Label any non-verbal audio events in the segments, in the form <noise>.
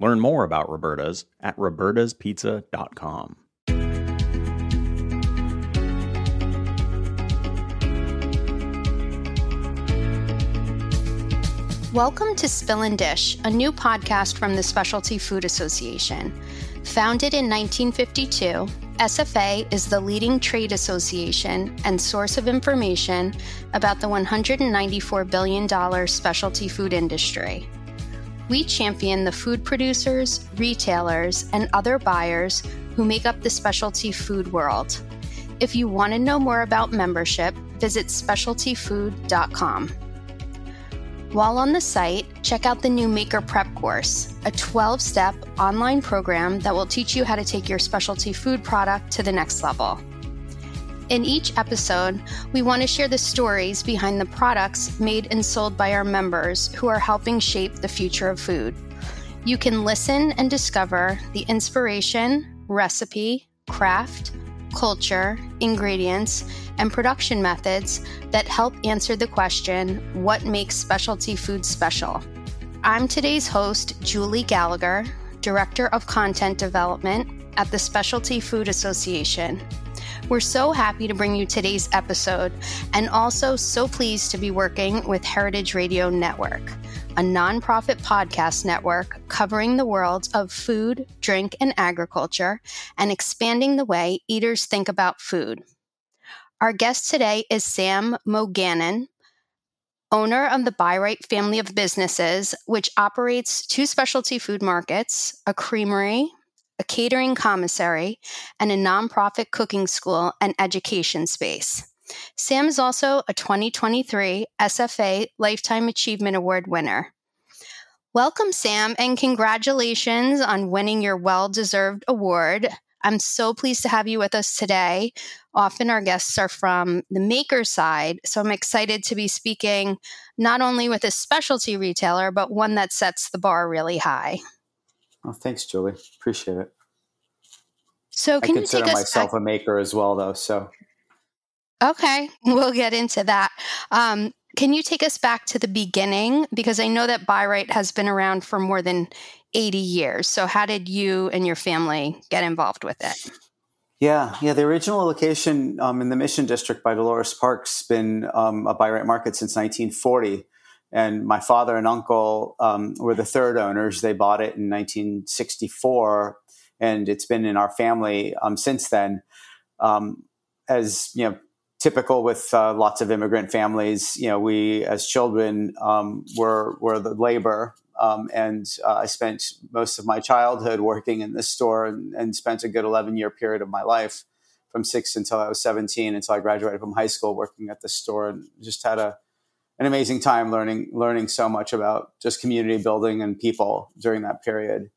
Learn more about Roberta's at robertaspizza.com. Welcome to Spill and Dish, a new podcast from the Specialty Food Association. Founded in 1952, SFA is the leading trade association and source of information about the $194 billion specialty food industry we champion the food producers, retailers, and other buyers who make up the specialty food world. If you want to know more about membership, visit specialtyfood.com. While on the site, check out the new Maker Prep course, a 12 step online program that will teach you how to take your specialty food product to the next level. In each episode, we want to share the stories behind the products made and sold by our members who are helping shape the future of food. You can listen and discover the inspiration, recipe, craft, culture, ingredients, and production methods that help answer the question what makes specialty food special? I'm today's host, Julie Gallagher, Director of Content Development at the Specialty Food Association. We're so happy to bring you today's episode and also so pleased to be working with Heritage Radio Network, a nonprofit podcast network covering the worlds of food, drink, and agriculture and expanding the way eaters think about food. Our guest today is Sam Mogannam, owner of the Bi-Rite family of businesses, which operates two specialty food markets, a creamery, a catering commissary, and a nonprofit cooking school and education space. Sam is also a 2023 SFA Lifetime Achievement Award winner. Welcome, Sam, and congratulations on winning your well deserved award. I'm so pleased to have you with us today. Often our guests are from the maker side, so I'm excited to be speaking not only with a specialty retailer, but one that sets the bar really high. Oh, thanks, Julie. Appreciate it. So, can I consider you take myself back- a maker as well, though. So, okay, we'll get into that. Um, can you take us back to the beginning? Because I know that Bi-Rite has been around for more than 80 years. So, how did you and your family get involved with it? yeah, yeah. The original location um, in the Mission District by Dolores Park's been um, a Bi-Rite market since 1940. And my father and uncle um, were the third owners. They bought it in 1964 and it's been in our family um, since then. Um, as you know, typical with uh, lots of immigrant families, you know, we as children um, were were the labor, um, and uh, I spent most of my childhood working in this store, and, and spent a good eleven year period of my life from six until I was seventeen, until I graduated from high school, working at the store, and just had a an amazing time learning learning so much about just community building and people during that period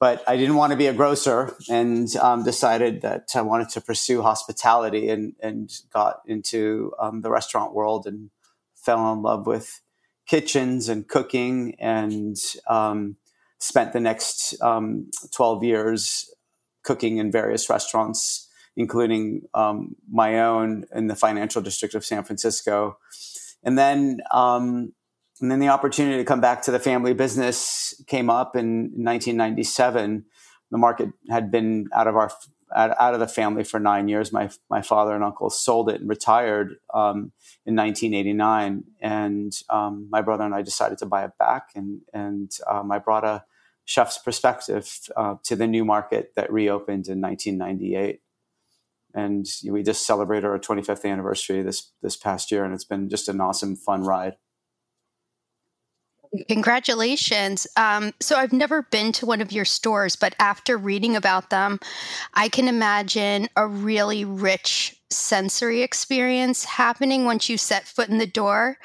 but I didn't want to be a grocer and um, decided that I wanted to pursue hospitality and, and got into um, the restaurant world and fell in love with kitchens and cooking and um, spent the next um, 12 years cooking in various restaurants including um, my own in the financial district of San Francisco. And then, um, and then the opportunity to come back to the family business came up in 1997. The market had been out of our out, out of the family for nine years. My my father and uncle sold it and retired um, in 1989, and um, my brother and I decided to buy it back. And and um, I brought a chef's perspective uh, to the new market that reopened in 1998 and we just celebrated our 25th anniversary this this past year, and it's been just an awesome, fun ride. Congratulations. Um, so, I've never been to one of your stores, but after reading about them, I can imagine a really rich sensory experience happening once you set foot in the door.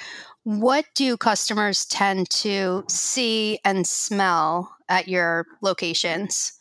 What do customers tend to see and smell at your locations?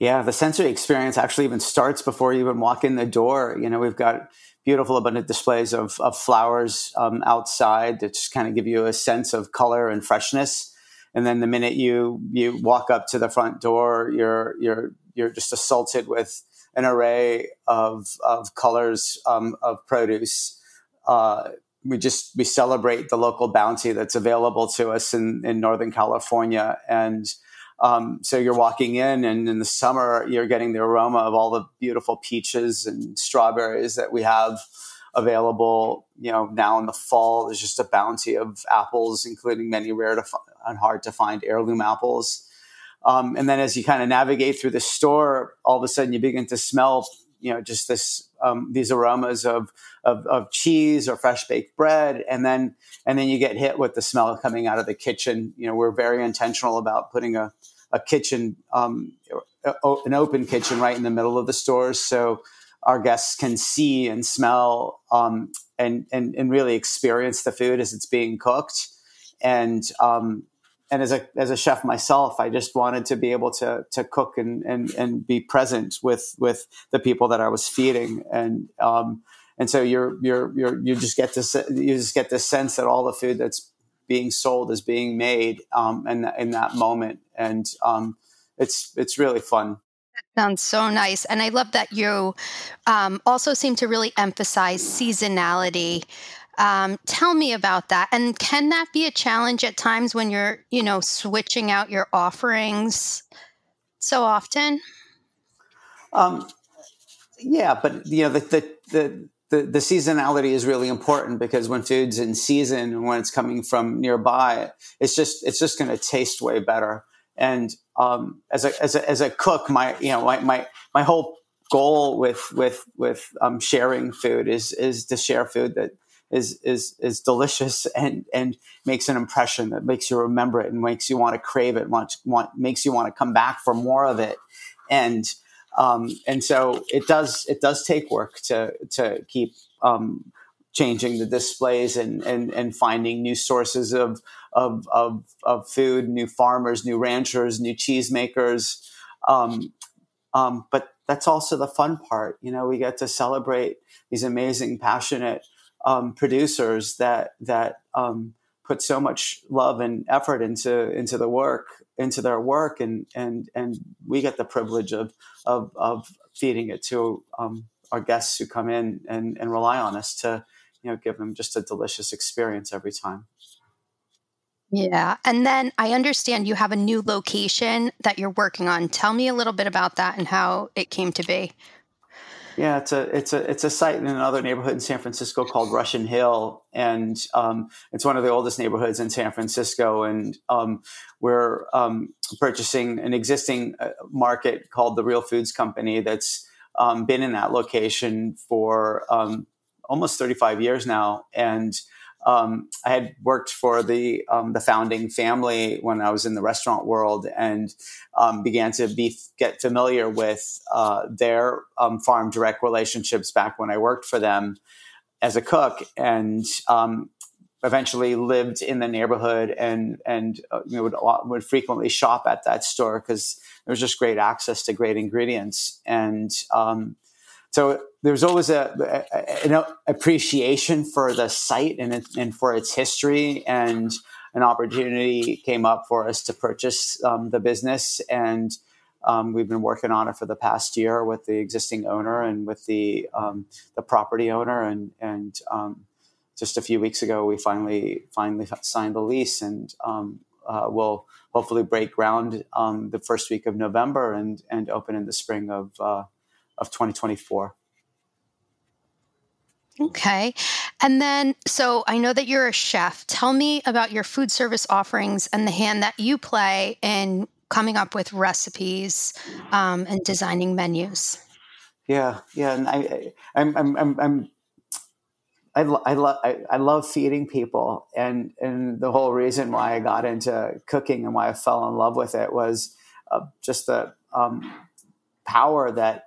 Yeah, the sensory experience actually even starts before you even walk in the door. You know, we've got beautiful, abundant displays of, of flowers um, outside that just kind of give you a sense of color and freshness. And then the minute you you walk up to the front door, you're you're you're just assaulted with an array of of colors um, of produce. Uh, we just we celebrate the local bounty that's available to us in in Northern California and um, so you're walking in, and in the summer, you're getting the aroma of all the beautiful peaches and strawberries that we have available. You know, now in the fall, there's just a bounty of apples, including many rare to and hard to find heirloom apples. Um, and then as you kind of navigate through the store, all of a sudden you begin to smell, you know, just this um, these aromas of, of, of cheese or fresh baked bread, and then and then you get hit with the smell coming out of the kitchen. You know, we're very intentional about putting a a kitchen, um, an open kitchen, right in the middle of the stores, so our guests can see and smell um, and, and and really experience the food as it's being cooked. And um, and as a as a chef myself, I just wanted to be able to to cook and and and be present with with the people that I was feeding, and um, and so you're you're you're you just get to you just get this sense that all the food that's being sold is being made um, in in that moment, and um, it's it's really fun. Sounds so nice. And I love that you um, also seem to really emphasize seasonality um, tell me about that. And can that be a challenge at times when you're, you know, switching out your offerings so often? Um, yeah, but you know the, the the, the the seasonality is really important because when food's in season and when it's coming from nearby, it's just it's just going to taste way better. And um, as a as a as a cook, my you know my my my whole goal with with with um, sharing food is is to share food that is is is delicious <laughs> and and makes an impression that makes you remember it and makes you want to crave it, want, want makes you want to come back for more of it, and um, and so it does it does take work to to keep um, changing the displays and, and and finding new sources of of of, of food, new farmers, new ranchers, new cheesemakers. Um, um, but that's also the fun part. You know, we get to celebrate these amazing, passionate um, producers that that um, put so much love and effort into into the work into their work and and and we get the privilege of of, of feeding it to um, our guests who come in and, and rely on us to you know give them just a delicious experience every time. Yeah and then i understand you have a new location that you're working on. Tell me a little bit about that and how it came to be yeah, it's a it's a it's a site in another neighborhood in San Francisco called Russian Hill, and um, it's one of the oldest neighborhoods in San Francisco. And um, we're um, purchasing an existing uh, market called the Real Foods Company that's um, been in that location for um, almost 35 years now, and um, I had worked for the um, the founding family when I was in the restaurant world, and um, began to be get familiar with uh, their um, farm direct relationships back when I worked for them as a cook, and um, eventually lived in the neighborhood and and uh, you know, would would frequently shop at that store because there was just great access to great ingredients. And um, so there's always a, a, an appreciation for the site and, and for its history and an opportunity came up for us to purchase um, the business and Um, we've been working on it for the past year with the existing owner and with the um, the property owner, and and um, just a few weeks ago we finally finally signed the lease, and um, uh, we'll hopefully break ground um, the first week of November and and open in the spring of uh, of 2024. Okay. And then, so I know that you're a chef. Tell me about your food service offerings and the hand that you play in coming up with recipes um, and designing menus. Yeah, yeah, and I, I'm, I'm, I'm, I'm I, I, love I, I, love feeding people, and and the whole reason why I got into cooking and why I fell in love with it was uh, just the um, power that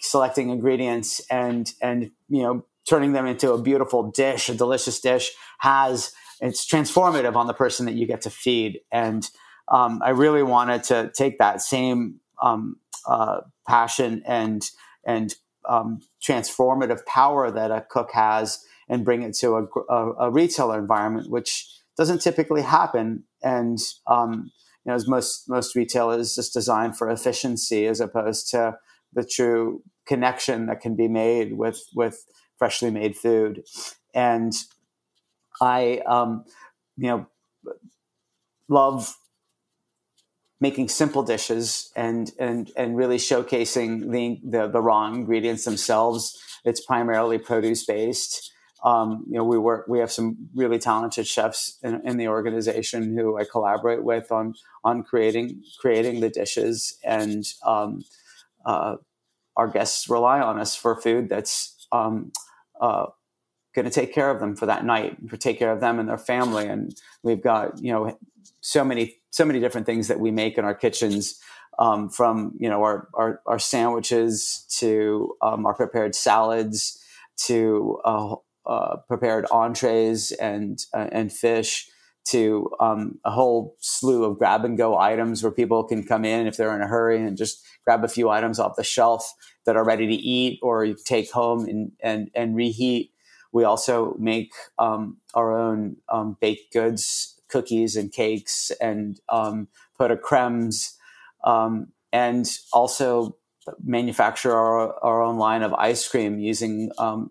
selecting ingredients and and you know turning them into a beautiful dish, a delicious dish has it's transformative on the person that you get to feed, and um, I really wanted to take that same um, uh, passion and and um, transformative power that a cook has and bring it to a, a, a retailer environment, which doesn't typically happen. And um, you know, as most most retail is just designed for efficiency as opposed to the true connection that can be made with with freshly made food. And I, um, you know, love making simple dishes and and and really showcasing the the, the raw ingredients themselves. It's primarily produce based. Um, you know, we work. We have some really talented chefs in, in, the organization who I collaborate with on on creating creating the dishes, and um, uh, our guests rely on us for food that's um, uh, going to take care of them for that night, for take care of them and their family. And we've got you know so many so many different things that we make in our kitchens. Um, from you know our, our, our sandwiches to um, our prepared salads to uh, uh, prepared entrees and uh, and fish to um, a whole slew of grab and go items where people can come in if they're in a hurry and just grab a few items off the shelf that are ready to eat or take home and and, and reheat. We also make um, our own um, baked goods, cookies and cakes, and um, put a cremes, um, and also manufacture our, our own line of ice cream using um,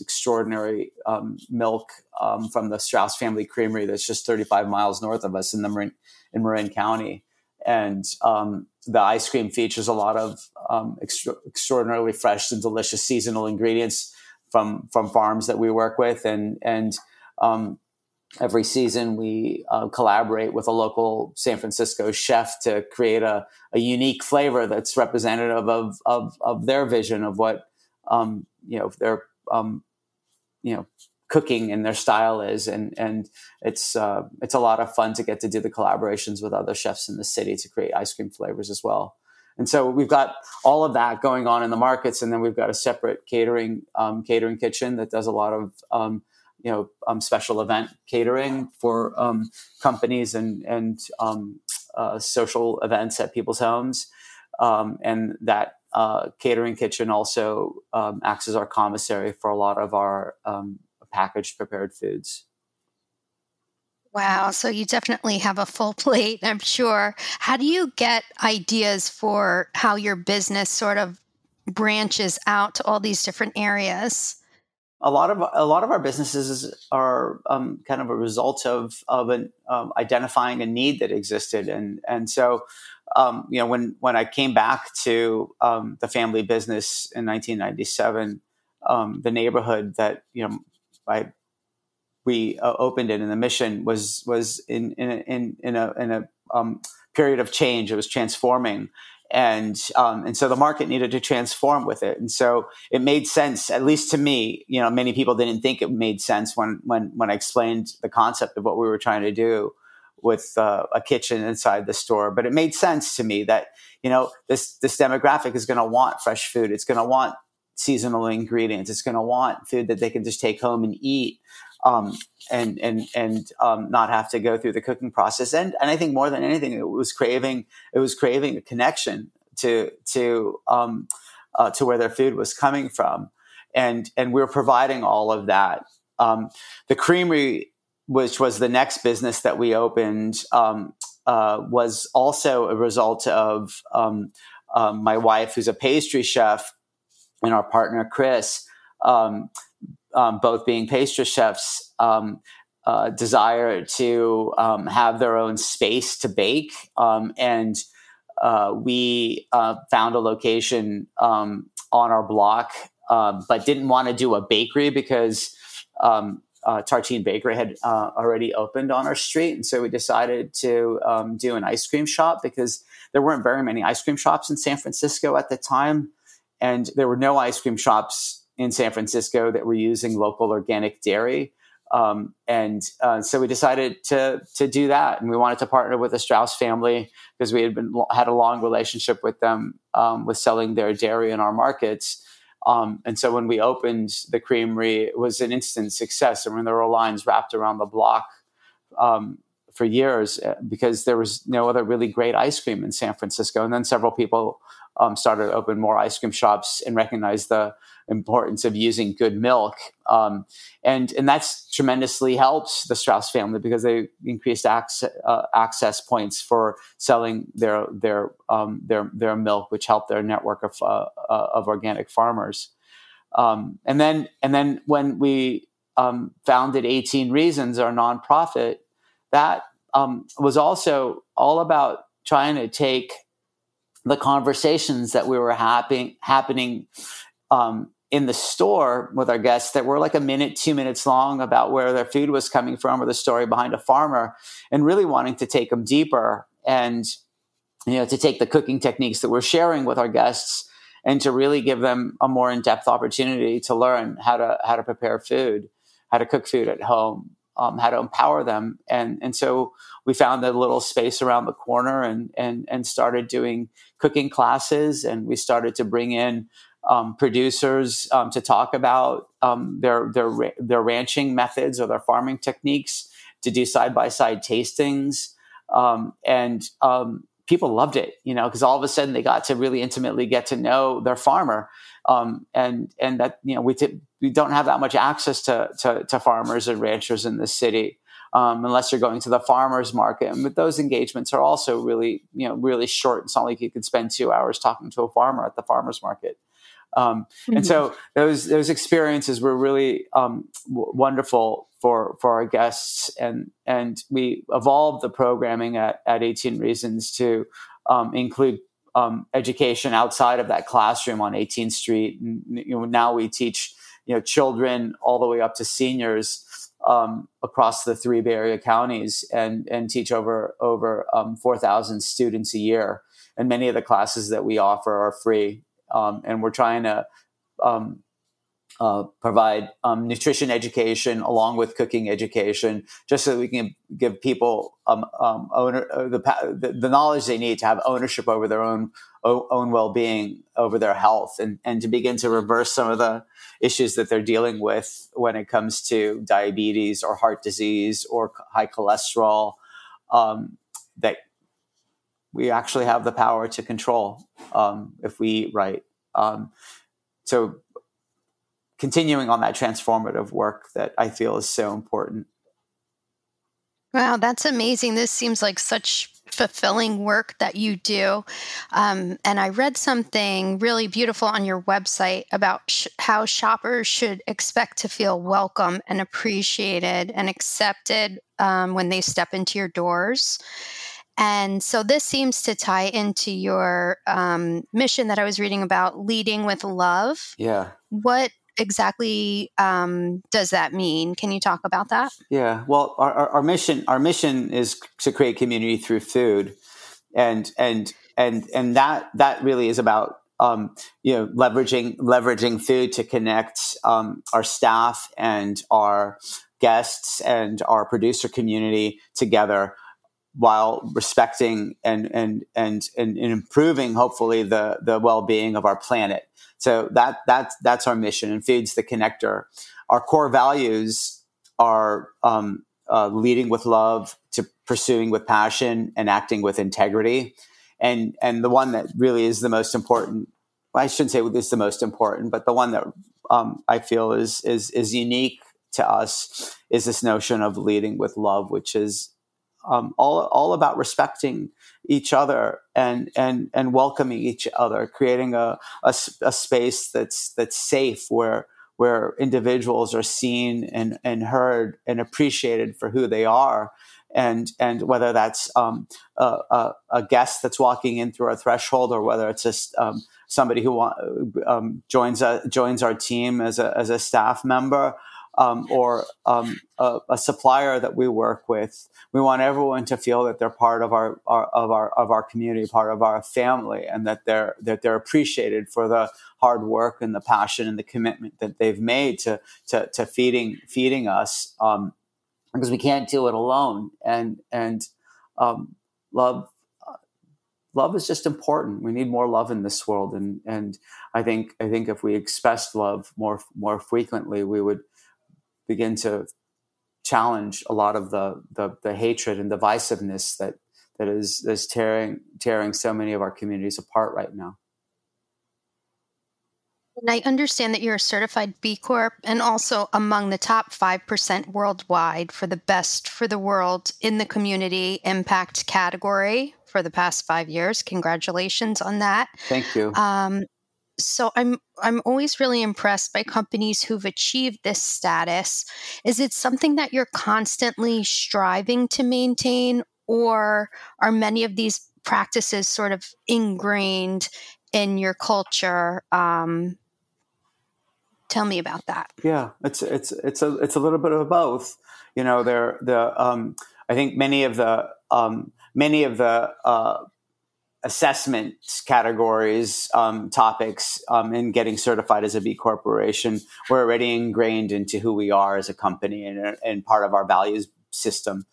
extraordinary um, milk um, from the Strauss Family Creamery that's just 35 miles north of us in the Marin, in Marin County. And um, the ice cream features a lot of um, extra, extraordinarily fresh and delicious seasonal ingredients from from farms that we work with, and and um, every season we uh, collaborate with a local San Francisco chef to create a, a unique flavor that's representative of, of, of their vision of what, um, you know, their, um, you know, cooking and their style is. And, and it's, uh, it's a lot of fun to get to do the collaborations with other chefs in the city to create ice cream flavors as well. And so we've got all of that going on in the markets. And then we've got a separate catering, um, catering kitchen that does a lot of, um, you know um, special event catering for um, companies and and um, uh, social events at people's homes, um, and that uh, catering kitchen also um, acts as our commissary for a lot of our um, packaged prepared foods. Wow. So you definitely have a full <laughs> plate, I'm sure. How do you get ideas for how your business sort of branches out to all these different areas? A lot of a lot of our businesses are um, kind of a result of of an, um, identifying a need that existed, and and so um, you know when when I came back to um, the family business in 1997, um, the neighborhood that you know I we uh, opened it, and the mission was was in in in, in a in a um, period of change. It was transforming, and um, and so the market needed to transform with it, and so it made sense, at least to me. You know, many people didn't think it made sense when when when I explained the concept of what we were trying to do with uh, a kitchen inside the store, but it made sense to me that you know this this demographic is going to want fresh food. It's going to want seasonal ingredients. It's going to want food that they can just take home and eat. Um, and and and um, not have to go through the cooking process. And and I think more than anything, it was craving it was craving a connection to to um, uh, to where their food was coming from, and and we are providing all of that. Um, the creamery, which was the next business that we opened. Um, uh, was also a result of um, my wife, who's a pastry chef, and our partner Chris, um, um, both being pastry chefs, um, uh, desire to um, have their own space to bake. Um, and uh, we uh, found a location um, on our block, uh, but didn't want to do a bakery because um, uh, Tartine Bakery had uh, already opened on our street. And so we decided to um, do an ice cream shop because there weren't very many ice cream shops in San Francisco at the time. And there were no ice cream shops in San Francisco that were using local organic dairy. Um, and uh, so we decided to to do that, and we wanted to partner with the Strauss family because we had been had a long relationship with them um, with selling their dairy in our markets. Um, and so when we opened the creamery, it was an instant success. I mean, there were lines wrapped around the block um, for years uh, because there was no other really great ice cream in San Francisco. And then several people um, started to open more ice cream shops and recognized the importance of using good milk. Um, and, and that's tremendously helped the Strauss family because they increased access, uh, access points for selling their, their, um, their, their milk, which helped their network of, uh, uh, of organic farmers. Um, and then, and then when we um, founded 18 Reasons, our nonprofit, that um, was also all about trying to take the conversations that we were happen- happening um, in the store with our guests that were like a minute, two minutes long about where their food was coming from or the story behind a farmer, and really wanting to take them deeper and you know to take the cooking techniques that we're sharing with our guests and to really give them a more in-depth opportunity to learn how to how to prepare food, how to cook food at home, um, how to empower them, and and so we found a little space around the corner and and and started doing cooking classes, and we started to bring in um, producers um, to talk about um, their their their ranching methods or their farming techniques, to do side by side tastings, um, and um, people loved it. You know, because all of a sudden they got to really intimately get to know their farmer, um, and and that you know we t- we don't have that much access to, to, to farmers and ranchers in the city. Um, unless you're going to the farmers market. But those engagements are also really, you know, really short. It's not like you could spend two hours talking to a farmer at the farmers market. Um, mm-hmm. And so those those experiences were really um, w- wonderful for for our guests, and and we evolved the programming at at 18 Reasons to um, include um, education outside of that classroom on 18th Street. And you know, now we teach you know children all the way up to seniors. Um, across the three Bay Area counties, and and teach over over um, four thousand students a year. And many of the classes that we offer are free um, and we're trying to um, uh, provide um, nutrition education along with cooking education, just so we can give people um, um, owner, uh, the, the knowledge they need to have ownership over their own own well being, over their health, and and to begin to reverse some of the issues that they're dealing with when it comes to diabetes or heart disease or high cholesterol. Um, that we actually have the power to control um, if we eat right. Um, so, continuing on that transformative work that I feel is so important. Wow, that's amazing. This seems like such fulfilling work that you do. Um, and I read something really beautiful on your website about sh- how shoppers should expect to feel welcome and appreciated and accepted um, when they step into your doors. And so this seems to tie into your um, mission that I was reading about leading with love. Yeah. What exactly um, does that mean? Can you talk about that? Yeah. Well, our, our, our, mission our mission is to create community through food, and and and and that that really is about um, you know leveraging leveraging food to connect um, our staff and our guests and our producer community together while respecting and and and and, improving hopefully the the well-being of our planet so that that's that's our mission and feeds the connector. Our core values are um, uh, leading with love to pursuing with passion and acting with integrity. And and the one that really is the most important i shouldn't say is the most important but the one that um, i feel is is is unique to us is this notion of leading with love which is um, all all about respecting each other and and and welcoming each other, creating a, a, a space that's that's safe where where individuals are seen and, and heard and appreciated for who they are. And and whether that's um, a, a, a, guest that's walking in through our threshold, or whether it's just um, somebody who um, joins a, joins our team as a as a staff member, um, or um, a, a, supplier that we work with. We want everyone to feel that they're part of our, our, of our of our community, part of our family, and that they're that they're appreciated for the hard work and the passion and the commitment that they've made to to, to feeding feeding us. Um, because we can't do it alone. And and um, love uh, love is just important. We need more love in this world, and and I think I think if we expressed love more more frequently, we would begin to challenge a lot of the the, the hatred and divisiveness that that is is tearing tearing so many of our communities apart right now. And I understand that you're a certified B Corp and also among the top 5% worldwide for the best for the world in the community impact category for the past five years. Congratulations on that. Thank you. Um, so I'm I'm always really impressed by companies who've achieved this status. Is it something that you're constantly striving to maintain or are many of these practices sort of ingrained in your culture um, Tell me about that. Yeah, it's it's it's a it's a little bit of both. You know, there the um, I think many of the um, many of the uh, assessment categories um, topics um, in getting certified as a B corporation were already ingrained into who we are as a company and, and part of our values system.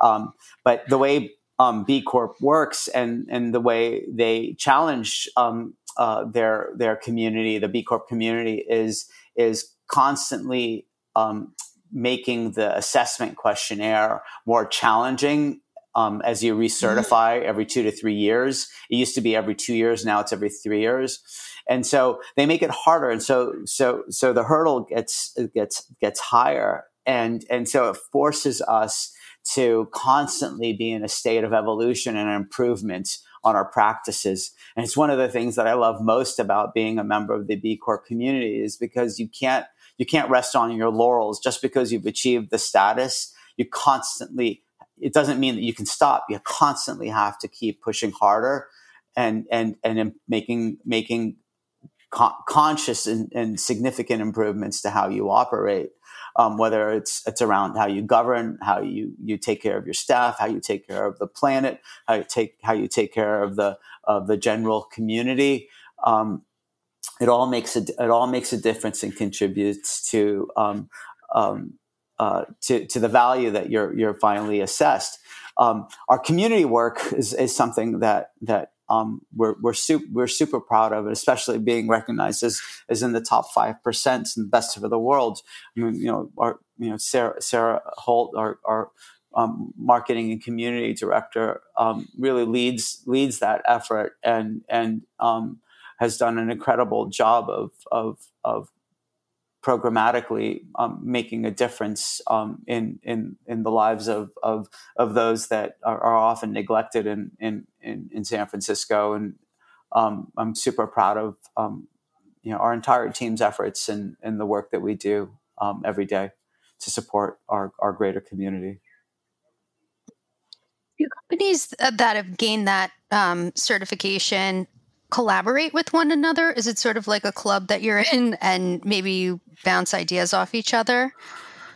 Um, but the way um, B Corp works and and the way they challenge um, uh, their their community, the B Corp community, is is constantly um, making the assessment questionnaire more challenging um, as you recertify mm-hmm. every two to three years. It used to be every two years, now it's every three years, and so they make it harder, and so so so the hurdle gets gets gets higher, and and so it forces us to constantly be in a state of evolution and improvement on our practices. And it's one of the things that I love most about being a member of the B Corp community is because you can't you can't rest on your laurels just because you've achieved the status. You constantly it doesn't mean that you can stop. You constantly have to keep pushing harder and and and making making con- conscious and, and significant improvements to how you operate um, whether it's it's around how you govern, how you you take care of your staff, how you take care of the planet, how you take how you take care of the of the general community. Um, it all makes a, it all makes a difference and contributes to um, um, uh, to, to the value that you're you're finally assessed. Um, our community work is, is something that that um, we're we're, su- we're super proud of especially being recognized as as in the top five percent and best of the world. I mean, you know, our you know Sarah Sarah Holt, our our um, marketing and community director, um, really leads leads that effort and and um, has done an incredible job of of of programmatically um, making a difference um, in, in in the lives of of, of those that are, are often neglected in, in, in in San Francisco, and um, I'm super proud of um, you know our entire team's efforts and, and the work that we do um, every day to support our, our greater community. Do companies that have gained that um, certification collaborate with one another? Is it sort of like a club that you're in and maybe you bounce ideas off each other?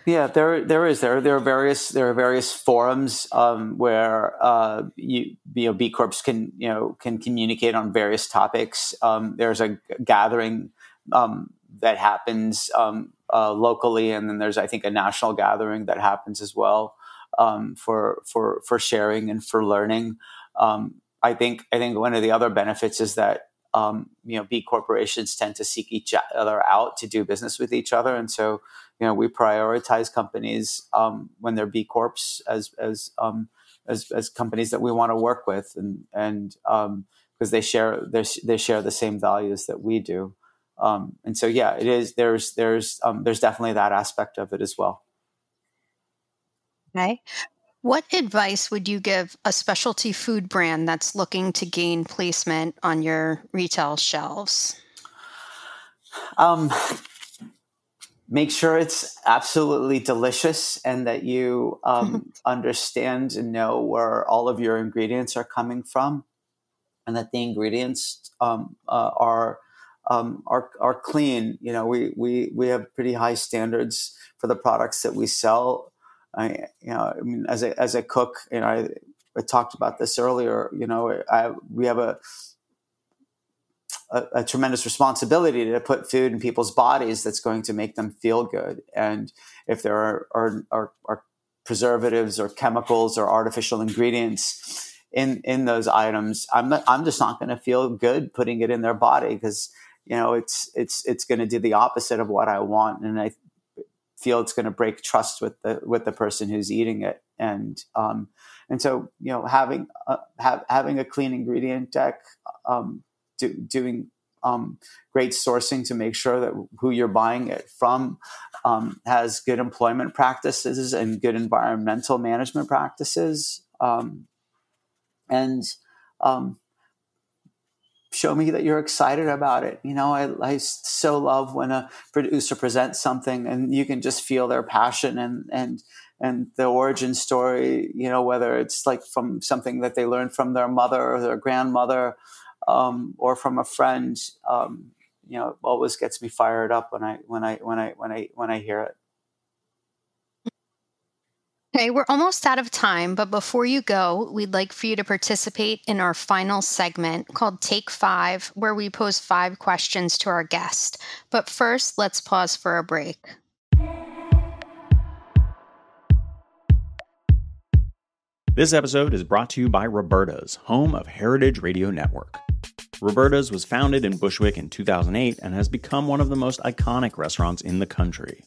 Yeah, there there is there there are various there are various forums um, where uh, you you know B Corps can you know can communicate on various topics. Um, there's a gathering um, that happens um, uh, locally, and then there's I think a national gathering that happens as well um, for for for sharing and for learning. Um, I think I think one of the other benefits is that um, you know B corporations tend to seek each other out to do business with each other, and so you know we prioritize companies um, when they're B corps as as um, as, as companies that we want to work with, and and because um, they share they share the same values that we do, um, and so yeah, it is there's there's um, there's definitely that aspect of it as well. Okay. What advice would you give a specialty food brand that's looking to gain placement on your retail shelves? Um, make sure it's absolutely delicious and that you um, <laughs> understand and know where all of your ingredients are coming from and that the ingredients um, uh, are, um, are are clean. You know, we, we we have pretty high standards for the products that we sell. I, you know, I mean, as a as a cook, you know, I, I talked about this earlier. You know, I, we have a a, a, tremendous responsibility to put food in people's bodies that's going to make them feel good. And if there are, are, are, are preservatives or chemicals or artificial ingredients in, in those items, I'm, not, I'm just not going to feel good putting it in their body because, you know, it's, it's, it's going to do the opposite of what I want. And I feel it's going to break trust with the, with the person who's eating it. And, um, and so, you know, having, uh, have, having a clean ingredient deck, um, do, doing um, great sourcing to make sure that who you're buying it from um, has good employment practices and good environmental management practices. Um, and um, show me that you're excited about it. You know, I, I so love when a producer presents something and you can just feel their passion and, and, and the origin story, you know, whether it's like from something that they learned from their mother or their grandmother um, or from a friend, um, you know, always gets me fired up when I when I when I when I when I hear it. Okay, we're almost out of time, but before you go, we'd like for you to participate in our final segment called Take Five, where we pose five questions to our guest. But first, let's pause for a break. This episode is brought to you by Roberta's, home of Heritage Radio Network. Roberta's was founded in Bushwick in 2008 and has become one of the most iconic restaurants in the country.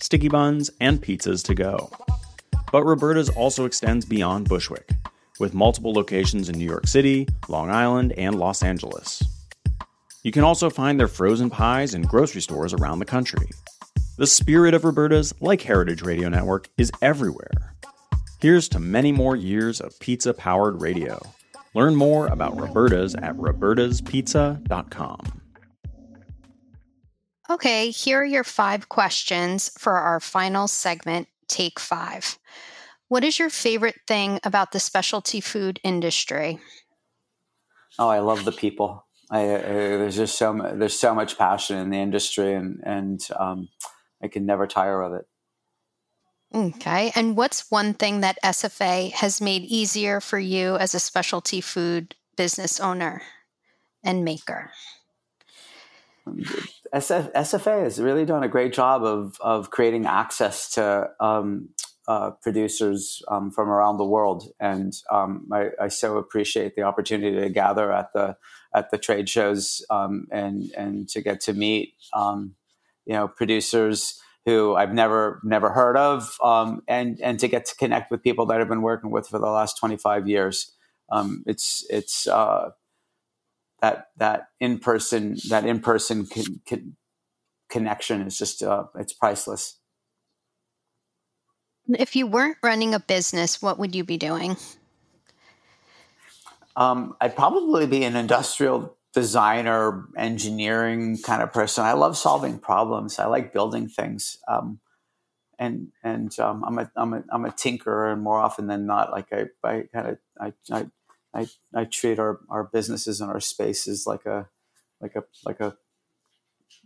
sticky buns, and pizzas to go. But Roberta's also extends beyond Bushwick, with multiple locations in New York City, Long Island, and Los Angeles. You can also find their frozen pies in grocery stores around the country. The spirit of Roberta's, like Heritage Radio Network, is everywhere Here's to many more years of pizza powered radio. Learn more about Roberta's at robertaspizza.com. Okay, here are your five questions for our final segment, Take Five. What is your favorite thing about the specialty food industry? Oh, I love the people. I, I, there's just so much, there's so much passion in the industry, and and um, I can never tire of it. Okay. And what's one thing that SFA has made easier for you as a specialty food business owner and maker? SF, SFA has really done a great job of, of creating access to um, uh, producers um, from around the world, and um, I, I, so appreciate the opportunity to gather at the at the trade shows um, and and to get to meet um, you know producers who I've never never heard of, um, and and to get to connect with people that I've been working with for the last 25 years. Um, it's it's uh, that that in person that in person con- con- connection is just uh, it's priceless. If you weren't running a business, what would you be doing? Um, I'd probably be an industrial designer, engineering kind of person. I love solving problems. I like building things. Um, and and um, I'm a I'm a I'm a tinkerer, and more often than not, like I I kind of I, I I I treat our our businesses and our spaces like a like a like a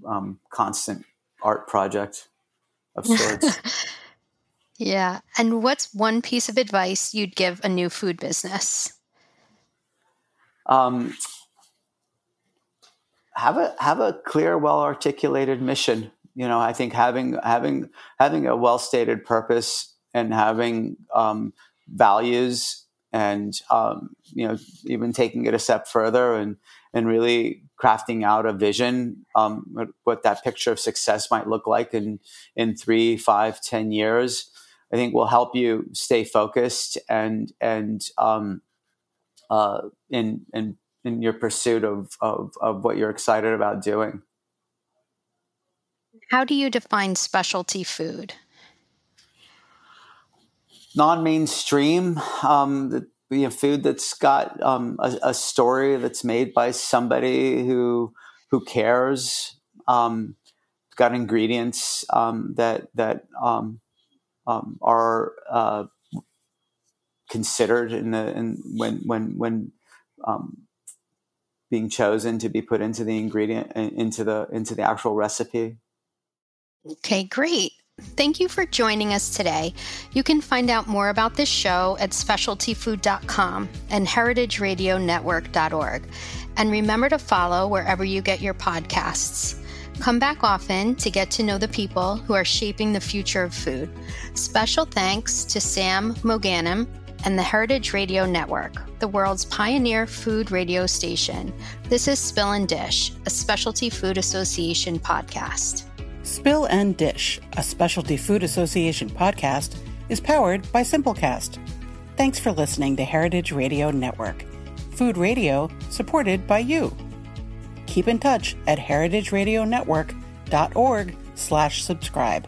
um, constant art project of <laughs> sorts. yeah. And what's one piece of advice you'd give a new food business? Um, have a have a clear, well articulated mission. You know, I think having having having a well stated purpose and having um, values and um, you know even taking it a step further and and really crafting out a vision um, what, that picture of success might look like in in three five ten years i think will help you stay focused and and um, uh, in in in your pursuit of, of of what you're excited about doing. How do you define specialty food non-mainstream um, the, you know, food that's got um, a, a, story that's made by somebody who who cares um, got ingredients um, that that um, um, are uh, considered in the in, when when when being chosen to be put into the ingredient into the into the actual recipe. Okay great Thank you for joining us today. You can find out more about this show at specialtyfood.com and heritageradionetwork.org. And remember to follow wherever you get your podcasts. Come back often to get to know the people who are shaping the future of food. Special thanks to Sam Mogannam and the Heritage Radio Network, the world's pioneer food radio station. This is Spill and Dish, a Specialty Food Association podcast. Spill and Dish, a Specialty Food Association podcast, is powered by Simplecast. Thanks for listening to Heritage Radio Network, food radio supported by you. Keep in touch at heritageradionetwork.org slash subscribe.